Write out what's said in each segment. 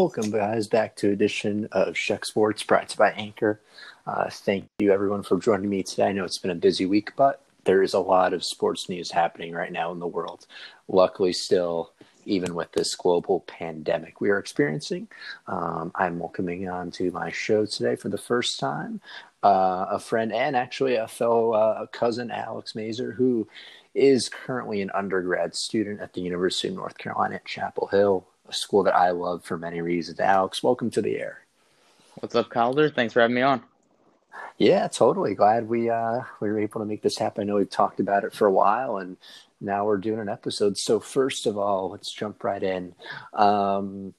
Welcome, guys, back to edition of Shuck Sports brought to you by Anchor. Uh, thank you, everyone, for joining me today. I know it's been a busy week, but there is a lot of sports news happening right now in the world. Luckily, still, even with this global pandemic we are experiencing, um, I'm welcoming on to my show today for the first time uh, a friend and actually a fellow uh, cousin, Alex Mazer, who is currently an undergrad student at the University of North Carolina at Chapel Hill school that I love for many reasons. Alex, welcome to the air. What's up, Calder? Thanks for having me on. Yeah, totally. Glad we uh, we were able to make this happen. I know we've talked about it for a while, and now we're doing an episode. So first of all, let's jump right in. Um,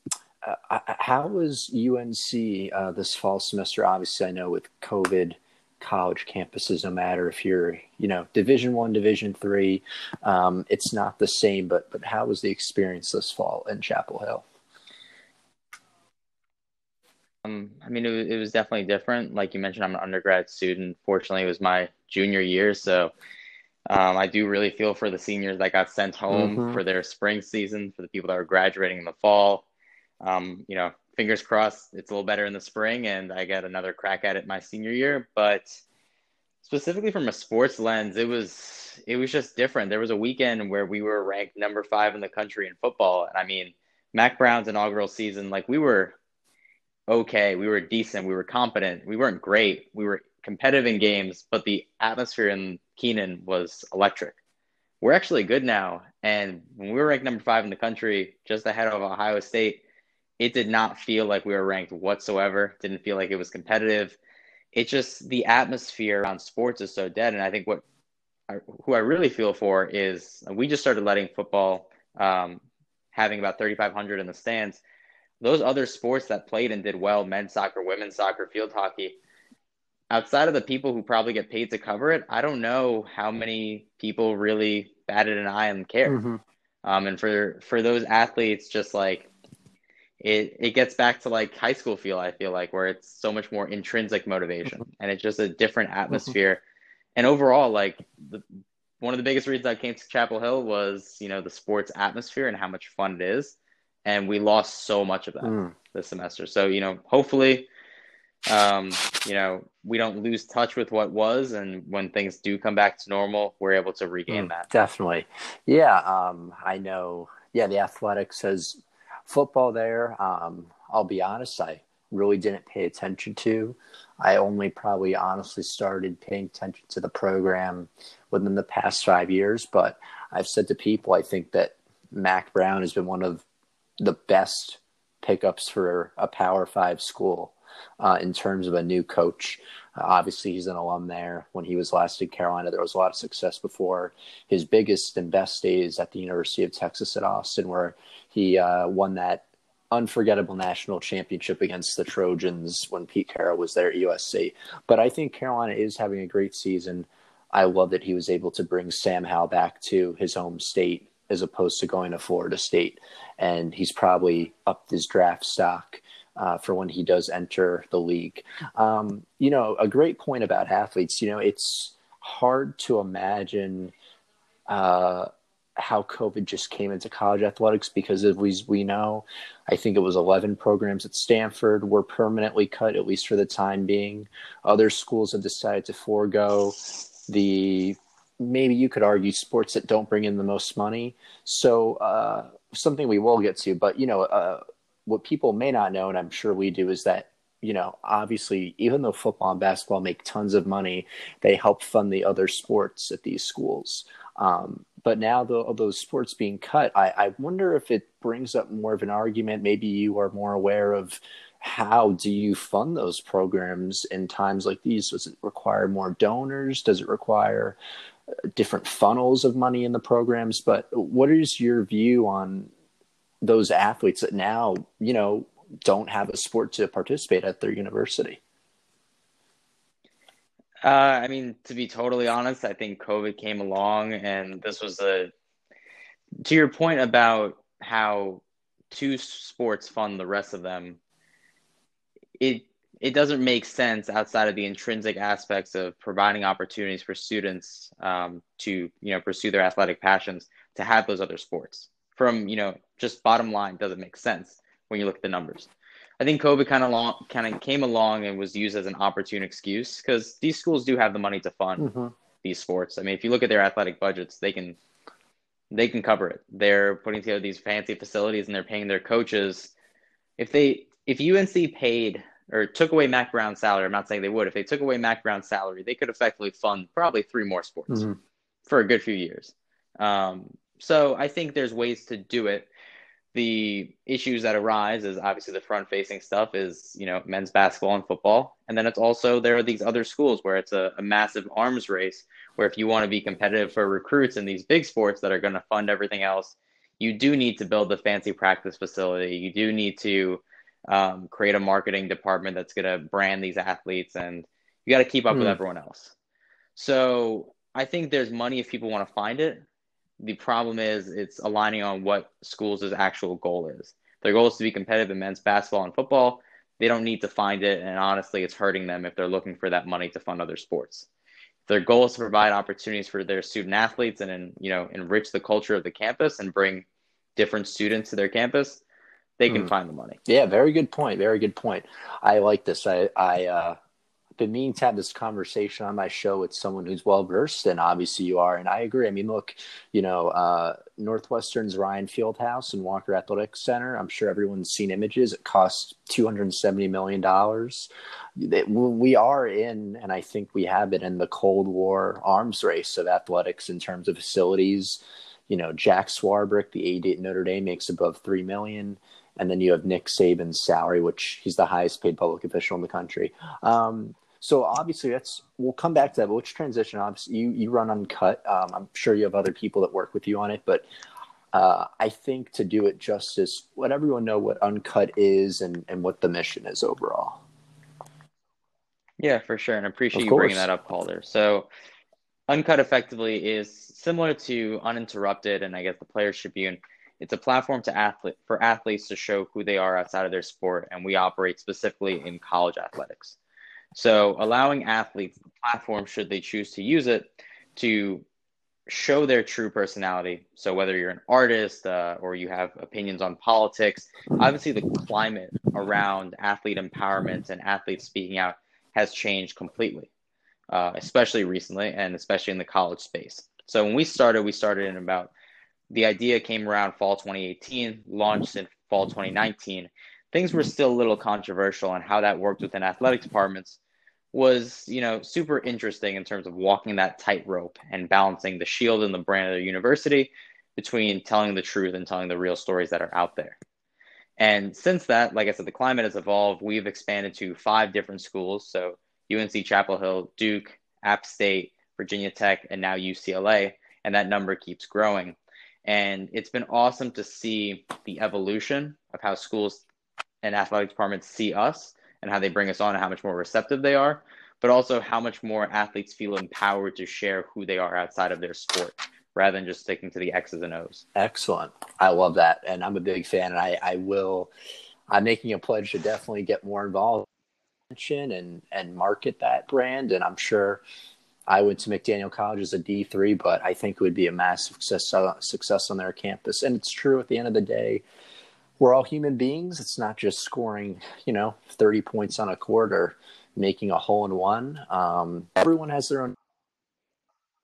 uh, how was UNC uh, this fall semester? Obviously, I know with COVID college campuses no matter if you're you know division one division three um, it's not the same but but how was the experience this fall in chapel hill? Um, i mean it was, it was definitely different. Like you mentioned i'm an undergrad student. Fortunately it was my junior year so um, i do really feel for the seniors that got sent home mm-hmm. for their spring season for the people that are graduating in the fall. Um, you know fingers crossed it's a little better in the spring and I get another crack at it my senior year. But specifically from a sports lens, it was it was just different. There was a weekend where we were ranked number five in the country in football. And I mean, Mack Brown's inaugural season, like we were okay, we were decent, we were competent, we weren't great, we were competitive in games, but the atmosphere in Kenan was electric. We're actually good now. And when we were ranked number five in the country, just ahead of Ohio State, it did not feel like we were ranked whatsoever. Didn't feel like it was competitive. It just the atmosphere around sports is so dead. And I think what I, who I really feel for is we just started letting football um, having about 3,500 in the stands. Those other sports that played and did well, men's soccer, women's soccer, field hockey, outside of the people who probably get paid to cover it, I don't know how many people really batted an eye and care. Mm-hmm. Um, and for for those athletes, just like it it gets back to like high school feel i feel like where it's so much more intrinsic motivation mm-hmm. and it's just a different mm-hmm. atmosphere. And overall like the, one of the biggest reasons i came to chapel hill was you know the sports atmosphere and how much fun it is. And we lost so much of that mm. this semester. So you know hopefully um you know we don't lose touch with what was. And when things do come back to normal we're able to regain mm, that. definitely. Yeah um i know. Yeah the athletics has football there, um, I'll be honest, I really didn't pay attention to. I only probably honestly started paying attention to the program within the past five years. But I've said to people, I think that Mack Brown has been one of the best pickups for a Power Five school uh, in terms of a new coach. Uh, obviously, he's an alum there. When he was last in Carolina, there was a lot of success before his biggest and best days at the University of Texas at Austin, where he uh, won that unforgettable national championship against the Trojans when Pete Carroll was there at USC. But I think Carolina is having a great season. I love that he was able to bring Sam Howell back to his home state as opposed to going to Florida State. And he's probably upped his draft stock uh, for when he does enter the league. Um, you know, a great point about athletes, you know, it's hard to imagine uh, how COVID just came into college athletics because as we, we know, I think it was 11 programs at Stanford were permanently cut, at least for the time being. Other schools have decided to forego the maybe you could argue sports that don't bring in the most money. So, uh, something we will get to, but you know, uh, what people may not know, and I'm sure we do, is that you know, obviously, even though football and basketball make tons of money, they help fund the other sports at these schools. Um, but now, the, those sports being cut, I, I wonder if it brings up more of an argument. Maybe you are more aware of how do you fund those programs in times like these? Does it require more donors? Does it require uh, different funnels of money in the programs? But what is your view on those athletes that now, you know, don't have a sport to participate at their university? Uh, I mean, to be totally honest, I think COVID came along, and this was a. To your point about how two sports fund the rest of them, it it doesn't make sense outside of the intrinsic aspects of providing opportunities for students um, to you know pursue their athletic passions to have those other sports. From you know just bottom line, doesn't make sense when you look at the numbers. I think COVID kind of long, kind of came along and was used as an opportune excuse because these schools do have the money to fund mm-hmm. these sports. I mean, if you look at their athletic budgets, they can they can cover it. They're putting together these fancy facilities and they're paying their coaches. If they if UNC paid or took away Mack Brown's salary, I'm not saying they would. If they took away Mack Brown's salary, they could effectively fund probably three more sports mm-hmm. for a good few years. Um, so I think there's ways to do it the issues that arise is obviously the front facing stuff is you know men's basketball and football and then it's also there are these other schools where it's a, a massive arms race where if you want to be competitive for recruits in these big sports that are going to fund everything else you do need to build the fancy practice facility you do need to um, create a marketing department that's going to brand these athletes and you got to keep up mm. with hmm. everyone else so i think there's money if people want to find it the problem is it's aligning on what schools' actual goal is. Their goal is to be competitive in men's basketball and football. They don't need to find it, and honestly, it's hurting them if they're looking for that money to fund other sports. Their goal is to provide opportunities for their student athletes and, you know enrich the culture of the campus and bring different students to their campus. They can hmm. find the money. Yeah, very good point. Very good point. I like this. I I uh, been meaning to have this conversation on my show with someone who's well versed, and obviously you are. And I agree. I mean, look, you know, uh, Northwestern's Ryan Fieldhouse and Walter Athletic Center. I'm sure everyone's seen images. It costs 270 million dollars. We are in, and I think we have been in the Cold War arms race of athletics in terms of facilities. You know, Jack Swarbrick, the AD at Notre Dame, makes above three million and then you have Nick Saban's salary, which he's the highest paid public official in the country. Um, so obviously, that's we'll come back to that. But which transition? Obviously, you you run uncut. Um, I'm sure you have other people that work with you on it, but uh, I think to do it justice, let everyone know what uncut is and and what the mission is overall. Yeah, for sure, and I appreciate you bringing that up, Calder. So, uncut effectively is similar to uninterrupted, and I guess the Players Tribune. It's a platform to athlete for athletes to show who they are outside of their sport, and we operate specifically in college athletics. So allowing athletes the platform, should they choose to use it, to show their true personality. So whether you're an artist uh, or you have opinions on politics, obviously the climate around athlete empowerment and athletes speaking out has changed completely, uh, especially recently and especially in the college space. So when we started, we started in about the idea came around fall 2018, launched in fall 2019. Things were mm-hmm. still a little controversial and how that worked within athletic departments was, you know, super interesting in terms of walking that tightrope and balancing the shield and the brand of the university between telling the truth and telling the real stories that are out there. And since that, like I said, the climate has evolved. We've expanded to five different schools. So UNC Chapel Hill, Duke, App State, Virginia Tech, and now UCLA. And that number keeps growing. And it's been awesome to see the evolution of how schools and athletic departments see us and how they bring us on and how much more receptive they are, but also how much more athletes feel empowered to share who they are outside of their sport rather than just sticking to the X's and O's. Excellent. I love that. And I'm a big fan. And I, I will, I'm making a pledge to definitely get more involved and, and market that brand. And I'm sure I went to McDaniel College as a D3, but I think it would be a massive success, uh, success on their campus. And it's true at the end of the day, we're all human beings. It's not just scoring, you know, 30 points on a or making a hole in one. Um, everyone has their own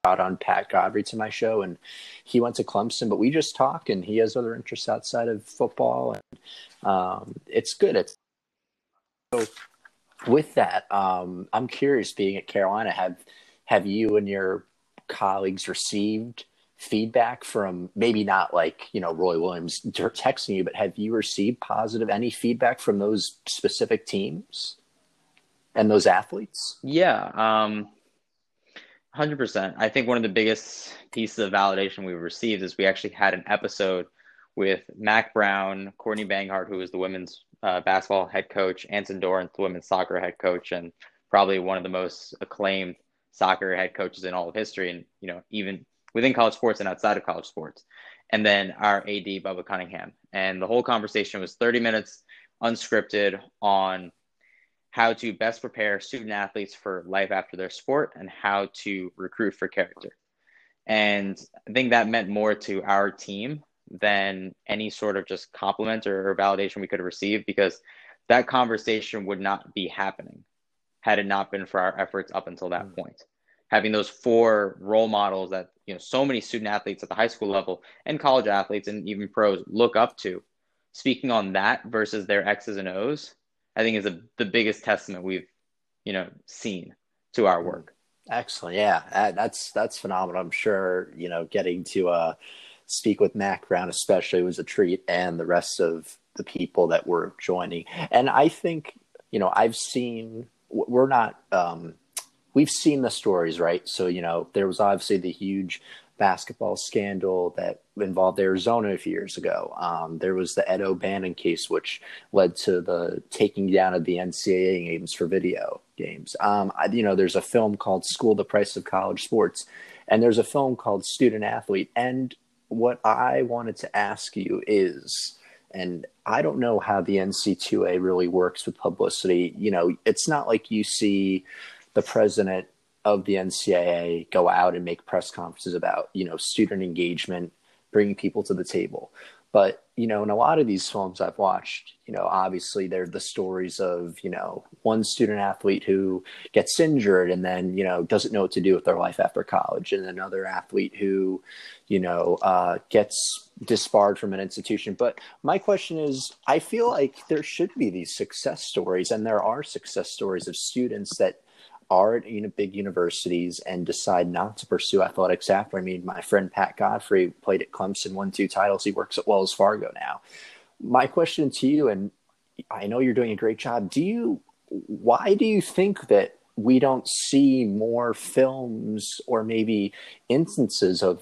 on Pat Godfrey to my show, and he went to Clemson, but we just talk, and he has other interests outside of football, and um, it's good. It's so with that, um, I'm curious. Being at Carolina, have have you and your colleagues received feedback from maybe not like you know Roy Williams texting you, but have you received positive any feedback from those specific teams and those athletes? Yeah, um, hundred percent. I think one of the biggest pieces of validation we've received is we actually had an episode with Mack Brown, Courtney Banghart, who is the women's uh, basketball head coach, Anson Dorrance, the women's soccer head coach, and probably one of the most acclaimed soccer head coaches in all of history, and you know even within college sports and outside of college sports. And then our AD Bubba Cunningham, and the whole conversation was 30 minutes unscripted on how to best prepare student athletes for life after their sport and how to recruit for character. And I think that meant more to our team than any sort of just compliment or, or validation we could have received because that conversation would not be happening had it not been for our efforts up until that mm. point. Having those four role models that you know so many student athletes at the high school level and college athletes and even pros look up to, speaking on that versus their X's and O's, I think is a, the biggest testament we've you know seen to our work. Excellent, yeah, that's that's phenomenal. I'm sure you know getting to uh, speak with Mack Brown especially was a treat, and the rest of the people that were joining. And I think you know I've seen we're not um, we've seen the stories right so you know there was obviously the huge basketball scandal that involved Arizona a few years ago. Um, there was the Ed O'Bannon case, which led to the taking down of the NCAA games for video games. Um, I, you know, there's a film called Schooled: The Price of College Sports, and there's a film called Student Athlete. And what I wanted to ask you is, and I don't know how the NC2A really works with publicity. You know, it's not like you see the president of the NCAA go out and make press conferences about, you know, student engagement, bringing people to the table. But, you know, in a lot of these films I've watched, you know, obviously they're the stories of, you know, one student athlete who gets injured and then, you know, doesn't know what to do with their life after college, and another athlete who, you know, uh, gets disbarred from an institution. But my question is I feel like there should be these success stories, and there are success stories of students that are at you know, big universities and decide not to pursue athletics after. I mean, my friend Pat Godfrey played at Clemson, won two titles. He works at Wells Fargo now. My question to you, and I know you're doing a great job. Do you? Why do you think that we don't see more films or maybe instances of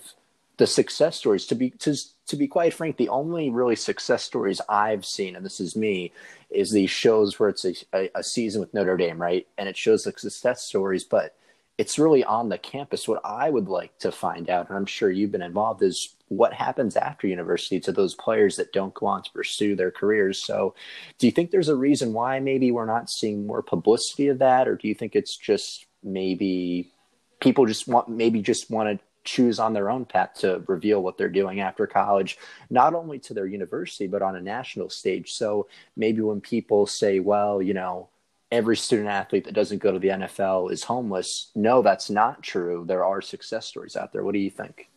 the success stories? To be to to be quite frank, the only really success stories I've seen, and this is me, is these shows where it's a, a, a, season with Notre Dame, right? And it shows the success stories, but it's really on the campus. What I would like to find out, and I'm sure you've been involved, is what happens after university to those players that don't go on to pursue their careers. So, do you think there's a reason why maybe we're not seeing more publicity of that, or do you think it's just maybe people just want maybe just want to choose on their own path to reveal what they're doing after college, not only to their university, but on a national stage. So maybe when people say, well, you know, every student athlete that doesn't go to the NFL is homeless, no, that's not true. There are success stories out there. What do you think?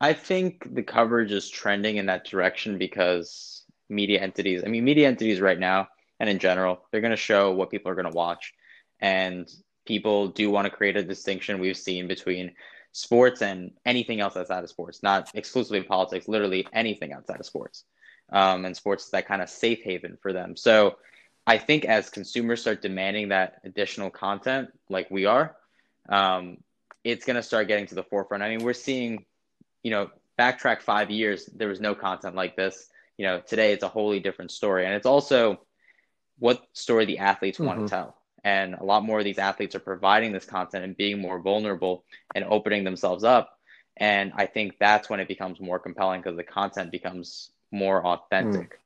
I think the coverage is trending in that direction because media entities, I mean, media entities right now and in general, they're going to show what people are going to watch. And people do want to create a distinction we've seen between sports and anything else outside of sports, not exclusively politics, literally anything outside of sports. Um, and sports is that kind of safe haven for them. So I think as consumers start demanding that additional content, like we are, um, it's going to start getting to the forefront. I mean, we're seeing, you know, backtrack five years, there was no content like this. You know, today it's a wholly different story. And it's also what story the athletes mm-hmm. want to tell and a lot more of these athletes are providing this content and being more vulnerable and opening themselves up and i think that's when it becomes more compelling because the content becomes more authentic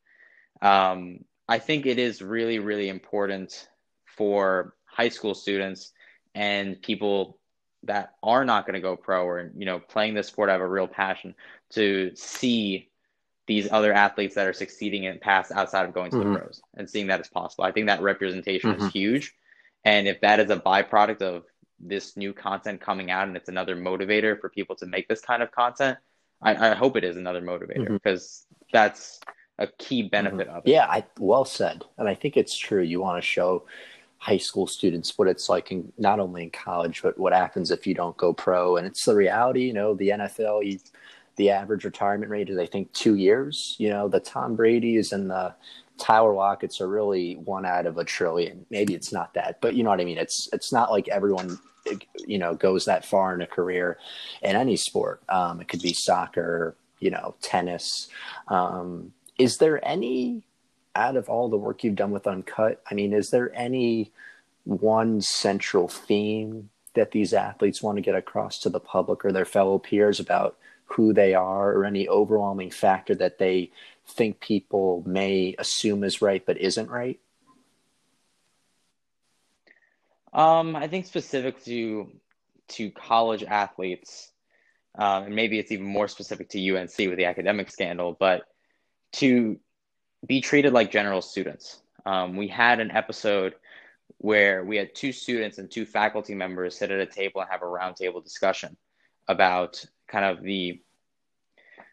mm. um, i think it is really really important for high school students and people that are not going to go pro or you know playing this sport I have a real passion to see these other athletes that are succeeding in past outside of going to mm-hmm. the pros and seeing that as possible. I think that representation mm-hmm. is huge. And if that is a byproduct of this new content coming out and it's another motivator for people to make this kind of content, I, I hope it is another motivator mm-hmm. because that's a key benefit mm-hmm. of it. Yeah, I, well said. And I think it's true. You want to show high school students what it's like in not only in college, but what happens if you don't go pro. And it's the reality, you know, the NFL, you, the average retirement rate is, I think, two years. You know, the Tom Brady's and the Tyler Lockett's are really one out of a trillion. Maybe it's not that, but you know what I mean. It's it's not like everyone you know goes that far in a career in any sport. Um, it could be soccer, you know, tennis. Um, is there any out of all the work you've done with Uncut? I mean, is there any one central theme that these athletes want to get across to the public or their fellow peers about who they are or any overwhelming factor that they think people may assume is right but isn't right? Um, I think specific to to college athletes, um, and maybe it's even more specific to UNC with the academic scandal, but to be treated like general students. Um, we had an episode where we had two students and two faculty members sit at a table and have a roundtable discussion about kind of the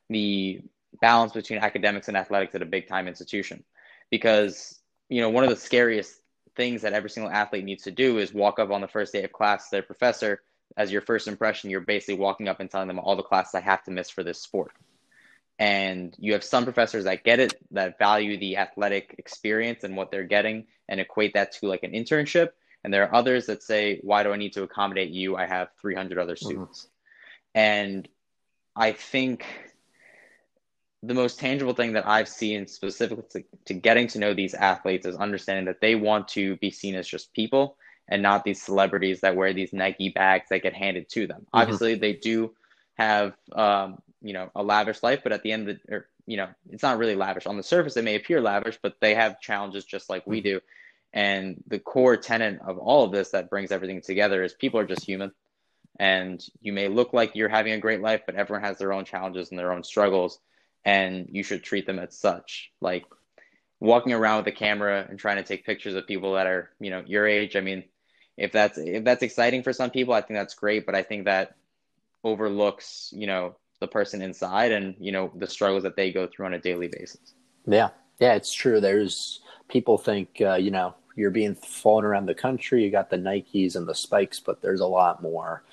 the balance between academics and athletics at a big time institution because you know one of the scariest things that every single athlete needs to do is walk up on the first day of class to their professor as your first impression you're basically walking up and telling them all the classes i have to miss for this sport and you have some professors that get it that value the athletic experience and what they're getting and equate that to like an internship and there are others that say why do i need to accommodate you i have 300 other mm-hmm. students mm-hmm. and i think the most tangible thing that I've seen specifically to, to, getting to know these athletes is understanding that they want to be seen as just people and not these celebrities that wear these Nike bags that get handed to them. Mm-hmm. Obviously, they do have um, you know a lavish life, but at the end of the, or, you know, it's not really lavish. On the surface, it may appear lavish, but they have challenges just like we mm-hmm. do. And the core tenet of all of this that brings everything together is people are just human. And you may look like you're having a great life, but everyone has their own challenges and their own struggles and you should treat them as such. Like walking around with a camera and trying to take pictures of people that are, you know, your age. I mean, if that's if that's exciting for some people, I think that's great, but I think that overlooks, you know, the person inside and, you know, the struggles that they go through on a daily basis. Yeah. Yeah, it's true. There's people think, uh, you know, you're being flown around the country, you got the Nikes and the spikes, but there's a lot more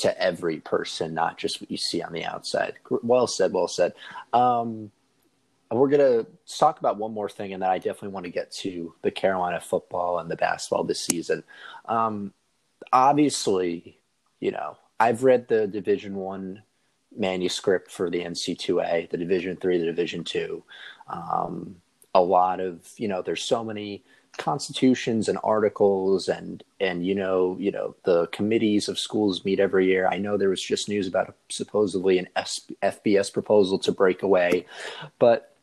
to every person, not just what you see on the outside. Well said, well said. Um, we're going to talk about one more thing, and then I definitely want to get to the Carolina football and the basketball this season. Um, obviously, you know, I've read the Division One manuscript for the NC2A, the Division Three, the Division Two. Um, a lot of, you know, there's so many constitutions and articles and and you know you know the committees of schools meet every year. I know there was just news about supposedly an fbs proposal to break away. But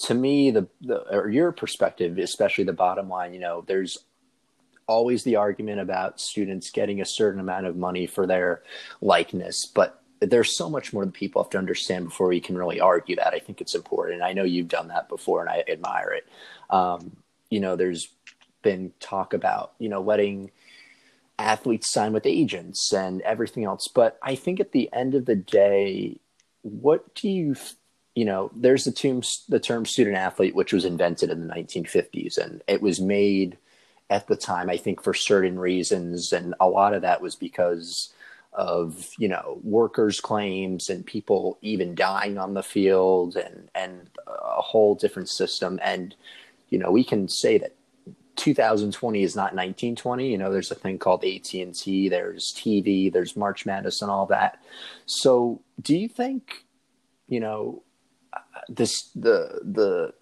to me the, the or your perspective especially the bottom line you know there's always the argument about students getting a certain amount of money for their likeness but there's so much more that people have to understand before we can really argue that. I think it's important. And i know you've done that before and i admire it. Um, you know, there's been talk about, you know, letting athletes sign with agents and everything else. But I think at the end of the day, what do you, you know, there's the term, the term student athlete, which was invented in the 1950s, and it was made at the time, I think, for certain reasons. And a lot of that was because of you know workers claims and people even dying on the field and and a whole different system and you know, we can say that 2020 is not 1920. You know, there's a thing called AT&T, there's TV, there's March Madness and all that. So, do you think, you know, this the the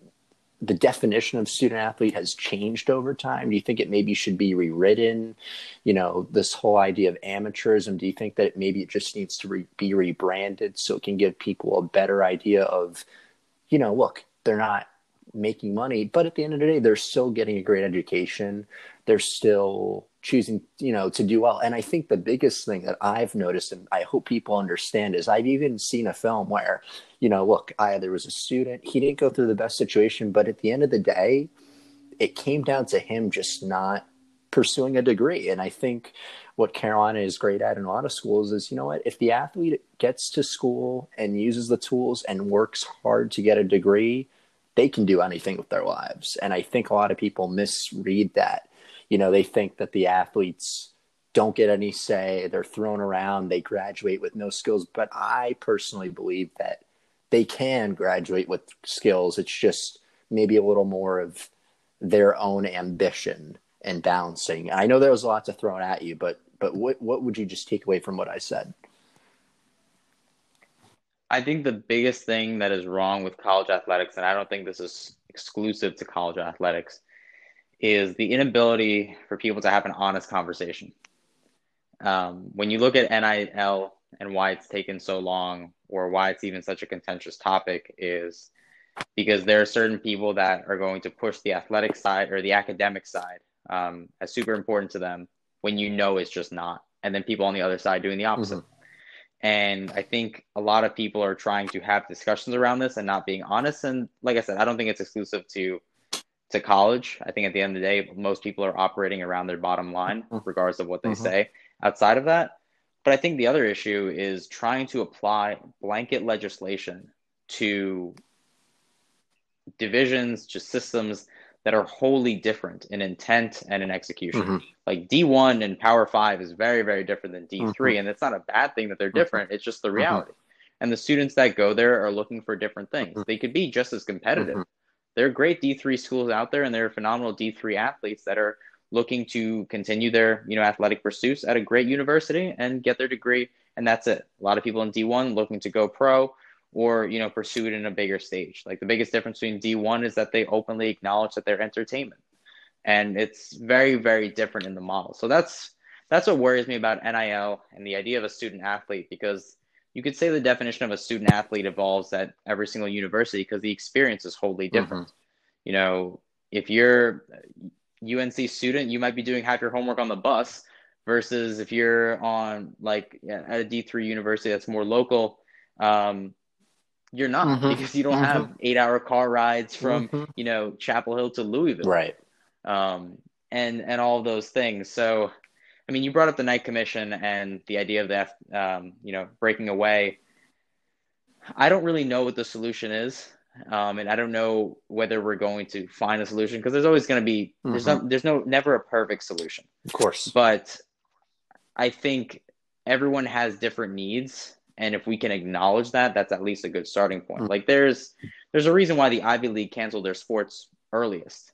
the definition of student athlete has changed over time? Do you think it maybe should be rewritten? You know, this whole idea of amateurism, do you think that maybe it just needs to re- be rebranded so it can give people a better idea of, you know, look, they're not making money, but at the end of the day, they're still getting a great education. They're still choosing, you know, to do well. And I think the biggest thing that I've noticed, and I hope people understand, is I've even seen a film where, you know, look, I there was a student, he didn't go through the best situation, but at the end of the day, it came down to him just not pursuing a degree. And I think what Carolina is great at in a lot of schools is, you know what, if the athlete gets to school and uses the tools and works hard to get a degree, they can do anything with their lives. And I think a lot of people misread that. You know, they think that the athletes don't get any say, they're thrown around, they graduate with no skills. But I personally believe that they can graduate with skills. It's just maybe a little more of their own ambition and balancing. I know there was lots of thrown at you, but but what what would you just take away from what I said? I think the biggest thing that is wrong with college athletics, and I don't think this is exclusive to college athletics, is the inability for people to have an honest conversation. Um, when you look at NIL and why it's taken so long, or why it's even such a contentious topic, is because there are certain people that are going to push the athletic side or the academic side um, as super important to them when you know it's just not. And then people on the other side doing the opposite. Mm-hmm. And I think a lot of people are trying to have discussions around this and not being honest. And like I said, I don't think it's exclusive to to college. I think at the end of the day, most people are operating around their bottom line, mm-hmm. regardless of what they mm-hmm. say. Outside of that, but I think the other issue is trying to apply blanket legislation to divisions, just systems that are wholly different in intent and in execution. Mm-hmm. Like D1 and Power 5 is very, very different than D3. Mm-hmm. And it's not a bad thing that they're mm-hmm. different, it's just the mm-hmm. reality. And the students that go there are looking for different things. Mm-hmm. They could be just as competitive. There are great D3 schools out there, and there are phenomenal D3 athletes that are looking to continue their you know athletic pursuits at a great university and get their degree and that's it a lot of people in d1 looking to go pro or you know pursue it in a bigger stage. Like the biggest difference between d1 is that they openly acknowledge that they're entertainment. And it's very very different in the model. So that's that's what worries me about nil and the idea of a student athlete because you could say the definition of a student athlete evolves at every single university because the experience is wholly different. Mm-hmm. you know if you're UNC student, you might be doing half your homework on the bus versus if you're on like at a D3 university that's more local, um, you're not mm-hmm. because you don't mm-hmm. have eight hour car rides from, mm-hmm. you know, Chapel Hill to Louisville. Right. Um, and, and all those things. So, I mean, you brought up the Knight Commission and the idea of that, um, you know, breaking away. I don't really know what the solution is. Um, and I don't know whether we're going to find a solution because there's always going to be there's mm-hmm. no there's no never a perfect solution. Of course, but I think everyone has different needs, and if we can acknowledge that, that's at least a good starting point. Mm-hmm. Like there's there's a reason why the Ivy League canceled their sports earliest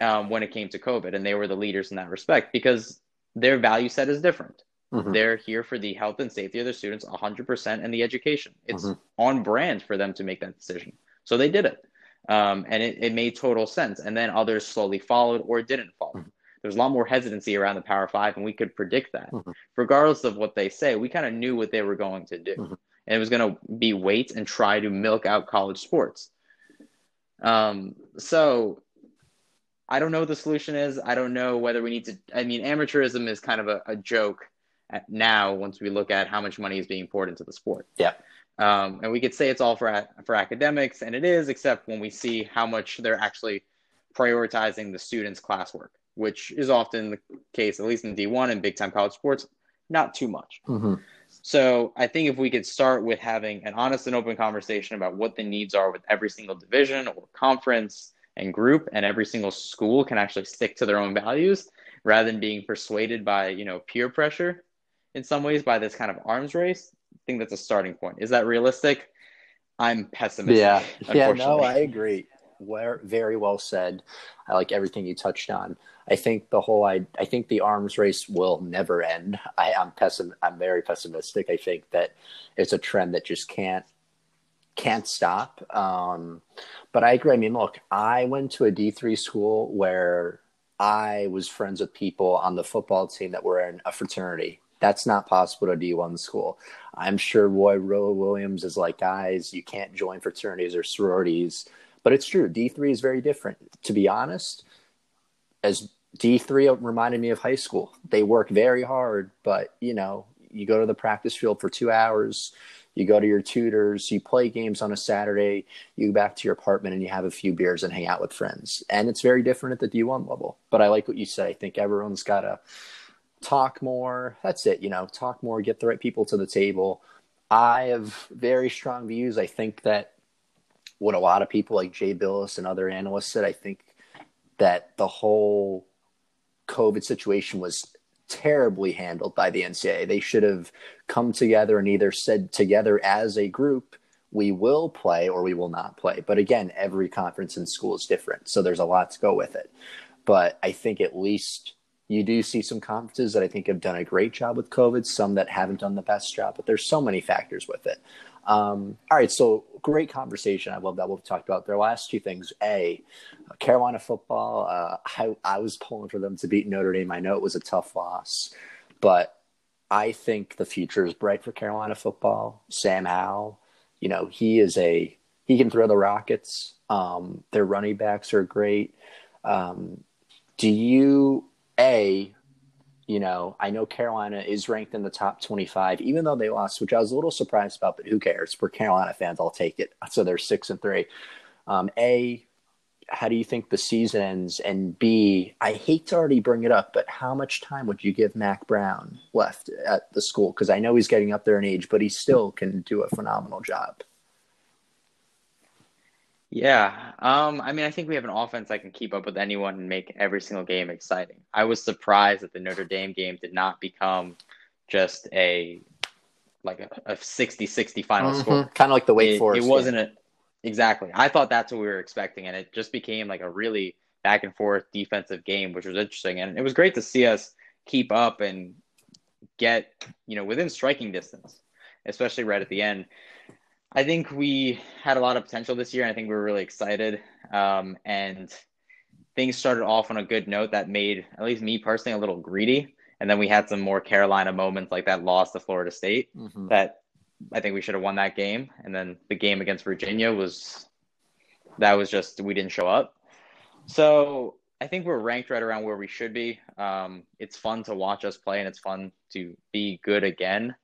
um, when it came to COVID, and they were the leaders in that respect because their value set is different. Mm-hmm. They're here for the health and safety of their students 100% and the education. It's mm-hmm. on brand for them to make that decision. So they did it. Um, and it, it made total sense. And then others slowly followed or didn't follow. There's a lot more hesitancy around the Power Five, and we could predict that. Mm-hmm. Regardless of what they say, we kind of knew what they were going to do. Mm-hmm. And it was going to be wait and try to milk out college sports. Um, so I don't know what the solution is. I don't know whether we need to. I mean, amateurism is kind of a, a joke now once we look at how much money is being poured into the sport. Yeah. Um, and we could say it's all for for academics, and it is, except when we see how much they're actually prioritizing the students' classwork, which is often the case, at least in D1 and big time college sports, not too much. Mm-hmm. So I think if we could start with having an honest and open conversation about what the needs are with every single division or conference and group, and every single school can actually stick to their own values rather than being persuaded by you know peer pressure in some ways by this kind of arms race. I think that's a starting point. Is that realistic? I'm pessimistic. Yeah, yeah, no, I agree. Where very well said. I like everything you touched on. I think the whole I I think the arms race will never end. I, I'm pessim I'm very pessimistic. I think that it's a trend that just can't can't stop. Um, but I agree. I mean, look, I went to a D three school where I was friends with people on the football team that were in a fraternity. That's not possible at a D1 school. I'm sure Roy Williams is like, guys, you can't join fraternities or sororities. But it's true. D3 is very different. To be honest, as D3 reminded me of high school. They work very hard, but you know, you go to the practice field for two hours, you go to your tutors, you play games on a Saturday, you go back to your apartment and you have a few beers and hang out with friends. And it's very different at the D1 level. But I like what you said. I think everyone's got to talk more. That's it, you know, talk more, get the right people to the table. I have very strong views. I think that what a lot of people like Jay Bilas and other analysts said, I think that the whole COVID situation was terribly handled by the NCAA. They should have come together and either said together as a group, we will play or we will not play. But again, every conference and school is different. So there's a lot to go with it. But I think at least you do see some conferences that I think have done a great job with COVID, some that haven't done the best job, but there's so many factors with it. Um, all right, so great conversation. I love that we've talked about their last two things. A, Carolina football. Uh, I, I was pulling for them to beat Notre Dame. I know it was a tough loss, but I think the future is bright for Carolina football. Sam Howell, you know, he is a he can throw the rockets. Um, their running backs are great. Um, do you a you know, I know Carolina is ranked in the top 25, even though they lost, which I was a little surprised about, but who cares? For Carolina fans, I'll take it. So they're six and three. Um, a, how do you think the season ends? And B, I hate to already bring it up, but how much time would you give Mack Brown left at the school? Because I know he's getting up there in age, but he still can do a phenomenal job. Yeah. Um, I mean, I think we have an offense that can keep up with anyone and make every single game exciting. I was surprised that the Notre Dame game did not become just a like a, a 60-60 final mm-hmm. score. Kind of like the Wake Forest. It wasn't a exactly. I thought that's what we were expecting, and it just became like a really back and forth defensive game, which was interesting. And it was great to see us keep up and get, you know, within striking distance, especially right at the end. I think we had a lot of potential this year. And I think we were really excited. Um, and things started off on a good note that made at least me personally a little greedy. And then we had some more Carolina moments like that loss to Florida State mm-hmm. that I think we should have won that game. And then the game against Virginia was that was just we didn't show up. So I think we're ranked right around where we should be. Um, it's fun to watch us play and it's fun to be good again.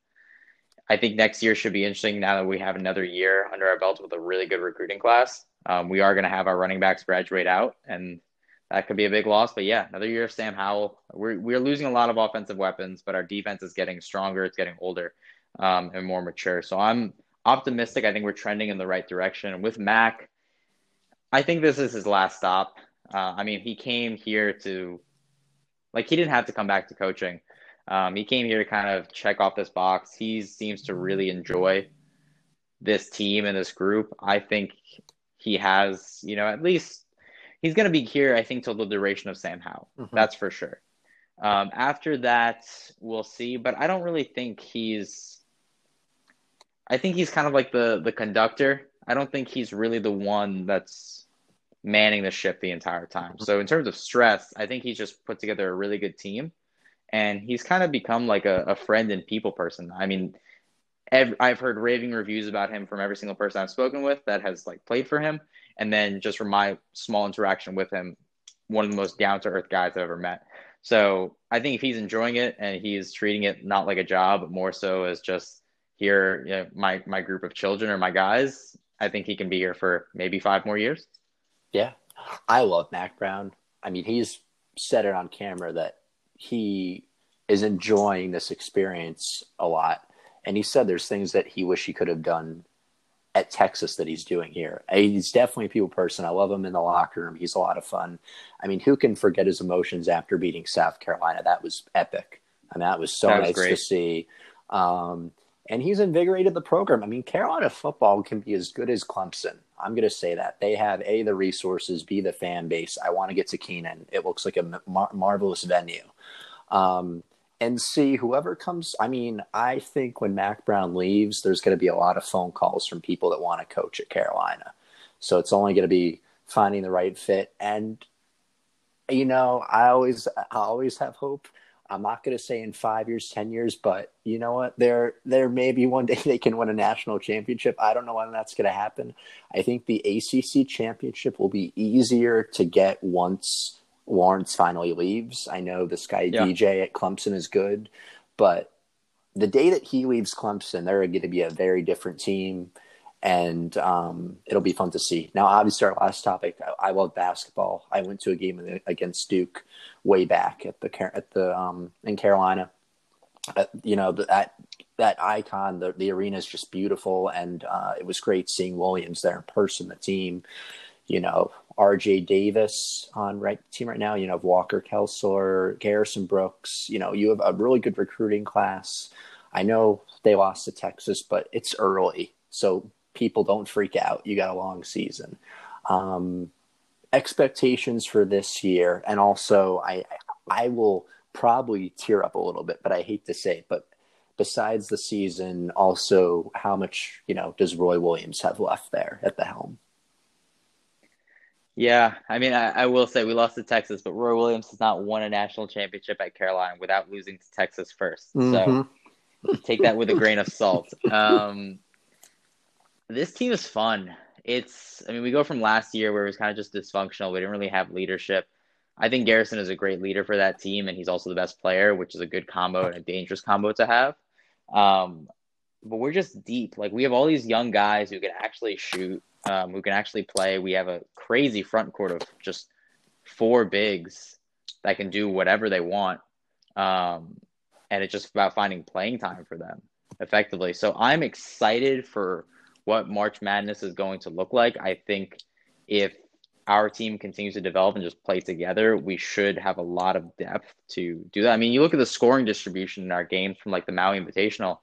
I think next year should be interesting now that we have another year under our belt with a really good recruiting class. Um, we are going to have our running backs graduate out, and that could be a big loss. But yeah, another year of Sam Howell. We're we're losing a lot of offensive weapons, but our defense is getting stronger. It's getting older um, and more mature. So I'm optimistic. I think we're trending in the right direction. With Mack, I think this is his last stop. Uh, I mean, he came here to, like, he didn't have to come back to coaching. Um, he came here to kind of check off this box. He seems to really enjoy this team and this group. I think he has, you know, at least he's going to be here, I think, till the duration of Sam Howell. Mm-hmm. That's for sure. Um, after that, we'll see. But I don't really think he's. I think he's kind of like the the conductor. I don't think he's really the one that's manning the ship the entire time. Mm-hmm. So in terms of stress, I think he's just put together a really good team and he's kind of become like a, a friend and people person. I mean, ev- I've heard raving reviews about him from every single person I've spoken with that has like played for him, and then just from my small interaction with him, one of the most down to earth guys I've ever met. So I think if he's enjoying it and he's treating it not like a job, but more so as just here, you know, my my group of children or my guys, I think he can be here for maybe five more years. Yeah, I love Mack Brown. I mean, he's said it on camera that he is enjoying this experience a lot. And he said there's things that he wish he could have done at Texas that he's doing here. He's definitely a people person. I love him in the locker room. He's a lot of fun. I mean, who can forget his emotions after beating South Carolina? That was epic. I mean, that was so that was nice great. to see. Um, and he's invigorated the program. I mean, Carolina football can be as good as Clemson. I'm going to say that they have a the resources, b the fan base. I want to get to Kenan. It looks like a mar- marvelous venue. Um, and see whoever comes. I mean, I think when Mack Brown leaves, there's going to be a lot of phone calls from people that want to coach at Carolina. So it's only going to be finding the right fit. And you know, I always, I always have hope. I'm not going to say in five years, ten years, but you know what? There, there may be one day they can win a national championship. I don't know when that's going to happen. I think the ACC championship will be easier to get once Lawrence finally leaves. I know this guy yeah. DJ at Clemson is good, but the day that he leaves Clemson, they're going to be a very different team, and um, it'll be fun to see. Now, obviously, our last topic. I, I love basketball. I went to a game against Duke way back at the at the um, in Carolina. Uh, you know that that icon, the the arena is just beautiful, and uh, it was great seeing Williams there in person. The team, you know, RJ Davis on right team right now. You know, Walker Kessler, Garrison Brooks. You know, you have a really good recruiting class. I know they lost to Texas, but it's early, so people don't freak out. You got a long season. Um, expectations for this year, and also I I will probably tear up a little bit, but I hate to say it, but besides the season, also how much you know does Roy Williams have left there at the helm? Yeah, I mean, I, I, will say we lost to Texas, but Roy Williams has not won a national championship at Carolina without losing to Texas 1st mm-hmm. So take that with a grain of salt. Um, this team is fun. It's, I mean, we go from last year where it was kind of just dysfunctional. We didn't really have leadership. I think Garrison is a great leader for that team, and he's also the best player, which is a good combo and a dangerous combo to have. Um, but we're just deep. Like we have all these young guys who can actually shoot, um, who can actually play. We have a crazy front court of just four bigs that can do whatever they want. Um, and it's just about finding playing time for them effectively. So I'm excited for what March Madness is going to look like. I think if our team continues to develop and just play together, we should have a lot of depth to do that. I mean, you look at the scoring distribution in our games from like the Maui Invitational,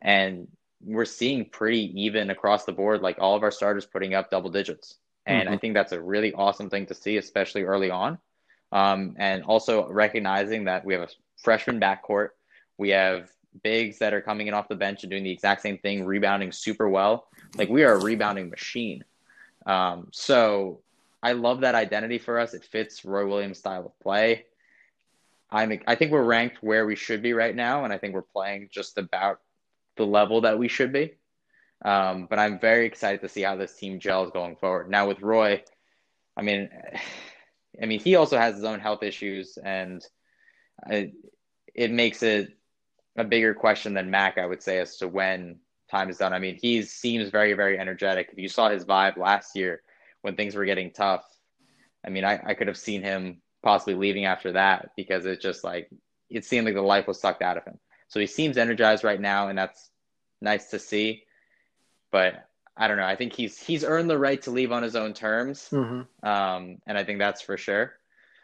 and we're seeing pretty even across the board, like all of our starters putting up double digits. And mm-hmm. I think that's a really awesome thing to see, especially early on. Um, and also recognizing that we have a freshman backcourt, we have bigs that are coming in off the bench and doing the exact same thing, rebounding super well. Like we are a rebounding machine. Um, so I love that identity for us. It fits Roy Williams' style of play. I'm I think we're ranked where we should be right now, and I think we're playing just about the level that we should be. Um, but I'm very excited to see how this team gels going forward. Now with Roy, I mean, I mean he also has his own health issues, and it, it makes it a bigger question than Mack, I would say, as to when time is done. I mean, he seems very, very energetic. If you saw his vibe last year when things were getting tough, I mean, I, I could have seen him possibly leaving after that because it just like it seemed like the life was sucked out of him. So he seems energized right now, and that's nice to see. But I don't know. I think he's he's earned the right to leave on his own terms, mm-hmm. um, and I think that's for sure.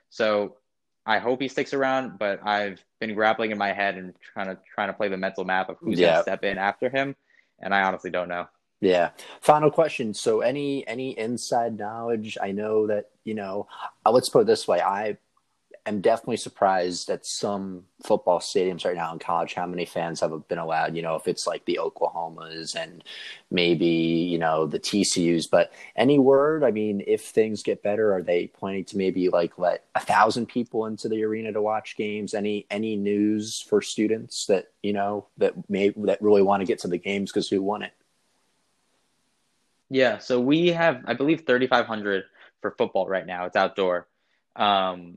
So I hope he sticks around, but I've been grappling in my head and trying to trying to play the mental map of who's yeah. going to step in after him, and I honestly don't know. Yeah. Final question. So, any any inside knowledge? I know that you know. Uh, let's put it this way. I am definitely surprised at some football stadiums right now in college how many fans have been allowed. You know, if it's like the Oklahomas and maybe you know the TCU's. But any word? I mean, if things get better, are they planning to maybe like let a thousand people into the arena to watch games? Any any news for students that you know that may that really want to get to the games because who won it? Yeah, so we have, I believe, 3,500 for football right now. It's outdoor. Um,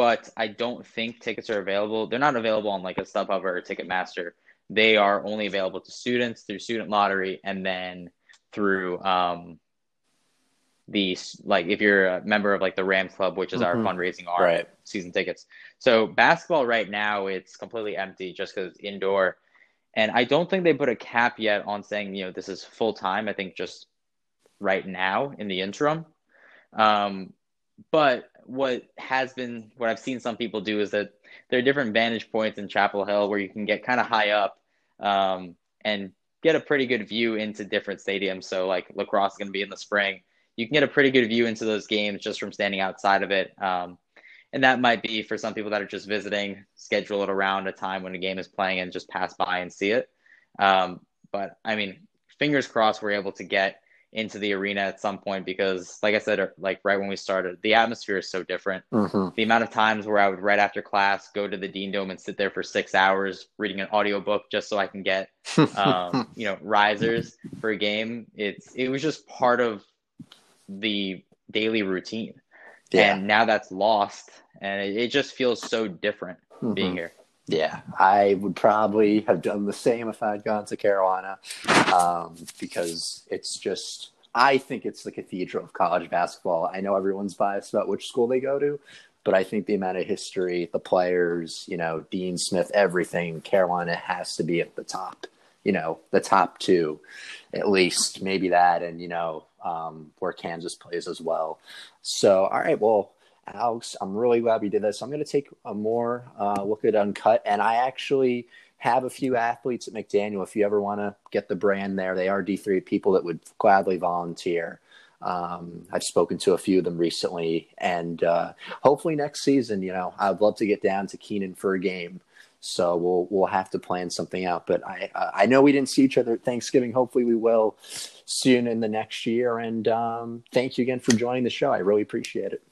but I don't think tickets are available. They're not available on like a StubHub or a Ticketmaster. They are only available to students through student lottery and then through um, the like if you're a member of like the Ram Club, which is mm-hmm. our fundraising arm, right. season tickets. So basketball right now it's completely empty just because indoor, and I don't think they put a cap yet on saying you know this is full time. I think just right now in the interim. Um, but what has been what I've seen some people do is that there are different vantage points in Chapel Hill where you can get kind of high up um, and get a pretty good view into different stadiums. So like lacrosse is going to be in the spring. You can get a pretty good view into those games just from standing outside of it. Um, and that might be for some people that are just visiting, schedule it around a time when a game is playing and just pass by and see it. Um, but I mean, fingers crossed we're able to get into the arena at some point because like i said like right when we started the atmosphere is so different mm-hmm. the amount of times where i would right after class go to the dean dome and sit there for six hours reading an audiobook just so i can get um, you know risers for a game it's it was just part of the daily routine yeah. and now that's lost and it, it just feels so different mm-hmm. being here yeah, I would probably have done the same if I'd gone to Carolina um, because it's just, I think it's the cathedral of college basketball. I know everyone's biased about which school they go to, but I think the amount of history, the players, you know, Dean Smith, everything, Carolina has to be at the top, you know, the top two, at least, maybe that, and, you know, um, where Kansas plays as well. So, all right, well, Alex, I'm really glad we did this. I'm going to take a more uh, look at Uncut, and I actually have a few athletes at McDaniel. If you ever want to get the brand there, they are D3 people that would gladly volunteer. Um, I've spoken to a few of them recently, and uh, hopefully next season, you know, I'd love to get down to Kenan for a game. So we'll we'll have to plan something out. But I uh, I know we didn't see each other at Thanksgiving. Hopefully we will soon in the next year. And um, thank you again for joining the show. I really appreciate it.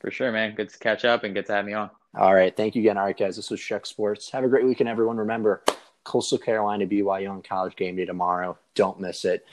For sure, man. Good to catch up and good to have me on. All right. Thank you again. All right, guys. This was Shuck Sports. Have a great weekend, everyone. Remember, Coastal Carolina BYU on college game day tomorrow. Don't miss it.